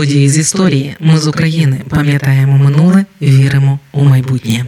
Події з історії. Ми з України пам'ятаємо минуле, віримо у майбутнє.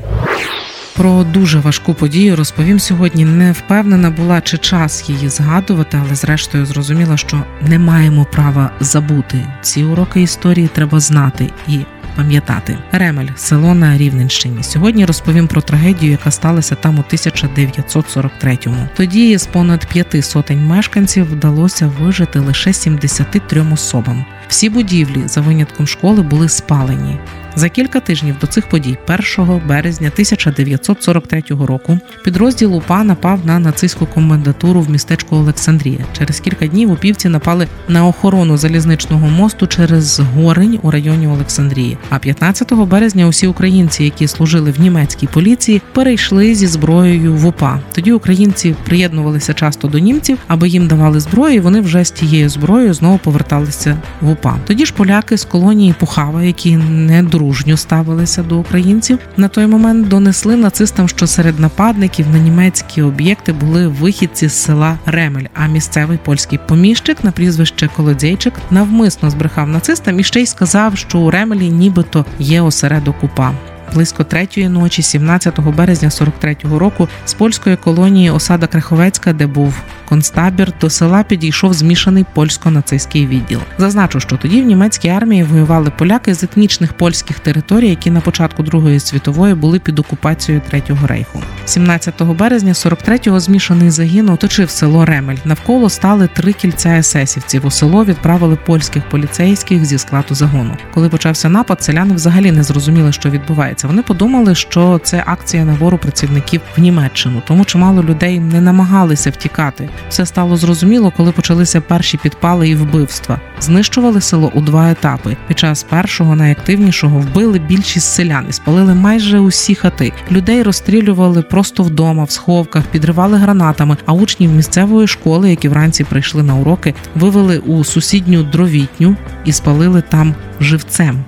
Про дуже важку подію розповім сьогодні. Не впевнена була, чи час її згадувати, але зрештою зрозуміла, що не маємо права забути. Ці уроки історії треба знати і пам'ятати. Ремель, село на Рівненщині. Сьогодні розповім про трагедію, яка сталася там у 1943-му. Тоді з понад п'яти сотень мешканців вдалося вижити лише 73 особам. Всі будівлі за винятком школи були спалені. За кілька тижнів до цих подій, 1 березня 1943 року, підрозділ УПА напав на нацистську комендатуру в містечку Олександрія. Через кілька днів упівці напали на охорону залізничного мосту через Горень у районі Олександрії. А 15 березня усі українці, які служили в німецькій поліції, перейшли зі зброєю в УПА. Тоді українці приєднувалися часто до німців, аби їм давали зброю. і Вони вже з тією зброєю знову поверталися в УПА. Тоді ж поляки з колонії Пухава, які не дружньо ставилися до українців, на той момент донесли нацистам, що серед нападників на німецькі об'єкти були вихідці з села Ремель. А місцевий польський поміщик на прізвище Колодзейчик навмисно збрехав нацистам і ще й сказав, що у Ремелі нібито є осередок УПА близько третьої ночі, 17 березня 43-го року, з польської колонії осада Креховецька, де був концтабір, до села підійшов змішаний польсько-нацистський відділ. Зазначу, що тоді в німецькій армії воювали поляки з етнічних польських територій, які на початку Другої світової були під окупацією Третього рейху. 17 березня 43-го змішаний загін оточив село Ремель. Навколо стали три кільця есесівців. У село відправили польських поліцейських зі складу загону. Коли почався напад, селяни взагалі не зрозуміли, що відбувається відбувається. Вони подумали, що це акція набору працівників в Німеччину, тому чимало людей не намагалися втікати. Все стало зрозуміло, коли почалися перші підпали і вбивства. Знищували село у два етапи. Під час першого найактивнішого вбили більшість селян і спалили майже усі хати. Людей розстрілювали просто вдома, в сховках, підривали гранатами. А учнів місцевої школи, які вранці прийшли на уроки, вивели у сусідню дровітню і спалили там живцем.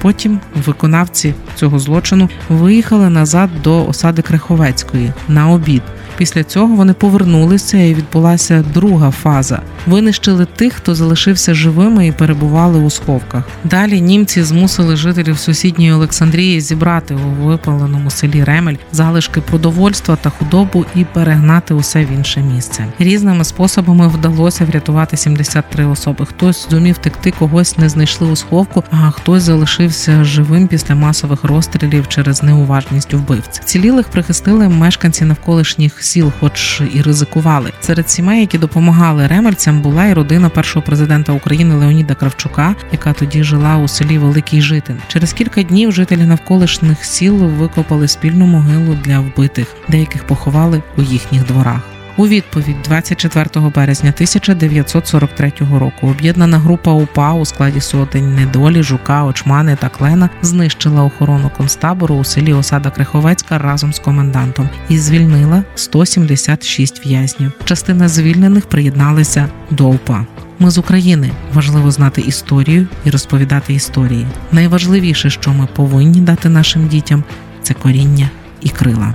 Потім виконавці цього злочину виїхали назад до осади Криховецької на обід. Після цього вони повернулися і відбулася друга фаза. Винищили тих, хто залишився живими і перебували у сховках. Далі німці змусили жителів сусідньої Олександрії зібрати у випаленому селі Ремель залишки продовольства та худобу і перегнати усе в інше місце. Різними способами вдалося врятувати 73 особи. Хтось зумів втекти, когось не знайшли у сховку, а хтось залишився живим після масових розстрілів через неуважність вбивць. Цілілих прихистили мешканці навколишніх сіл, хоч і ризикували. Серед сімей, які допомагали ремельцям, була і родина першого президента України Леоніда Кравчука, яка тоді жила у селі Великий Житин. Через кілька днів жителі навколишніх сіл викопали спільну могилу для вбитих, деяких поховали у їхніх дворах. У відповідь 24 березня 1943 року об'єднана група УПА у складі сотень недолі, жука, очмани та клена знищила охорону концтабору у селі Осада Криховецька разом з комендантом і звільнила 176 в'язнів. Частина звільнених приєдналися до УПА. Ми з України важливо знати історію і розповідати історії. Найважливіше, що ми повинні дати нашим дітям, це коріння і крила.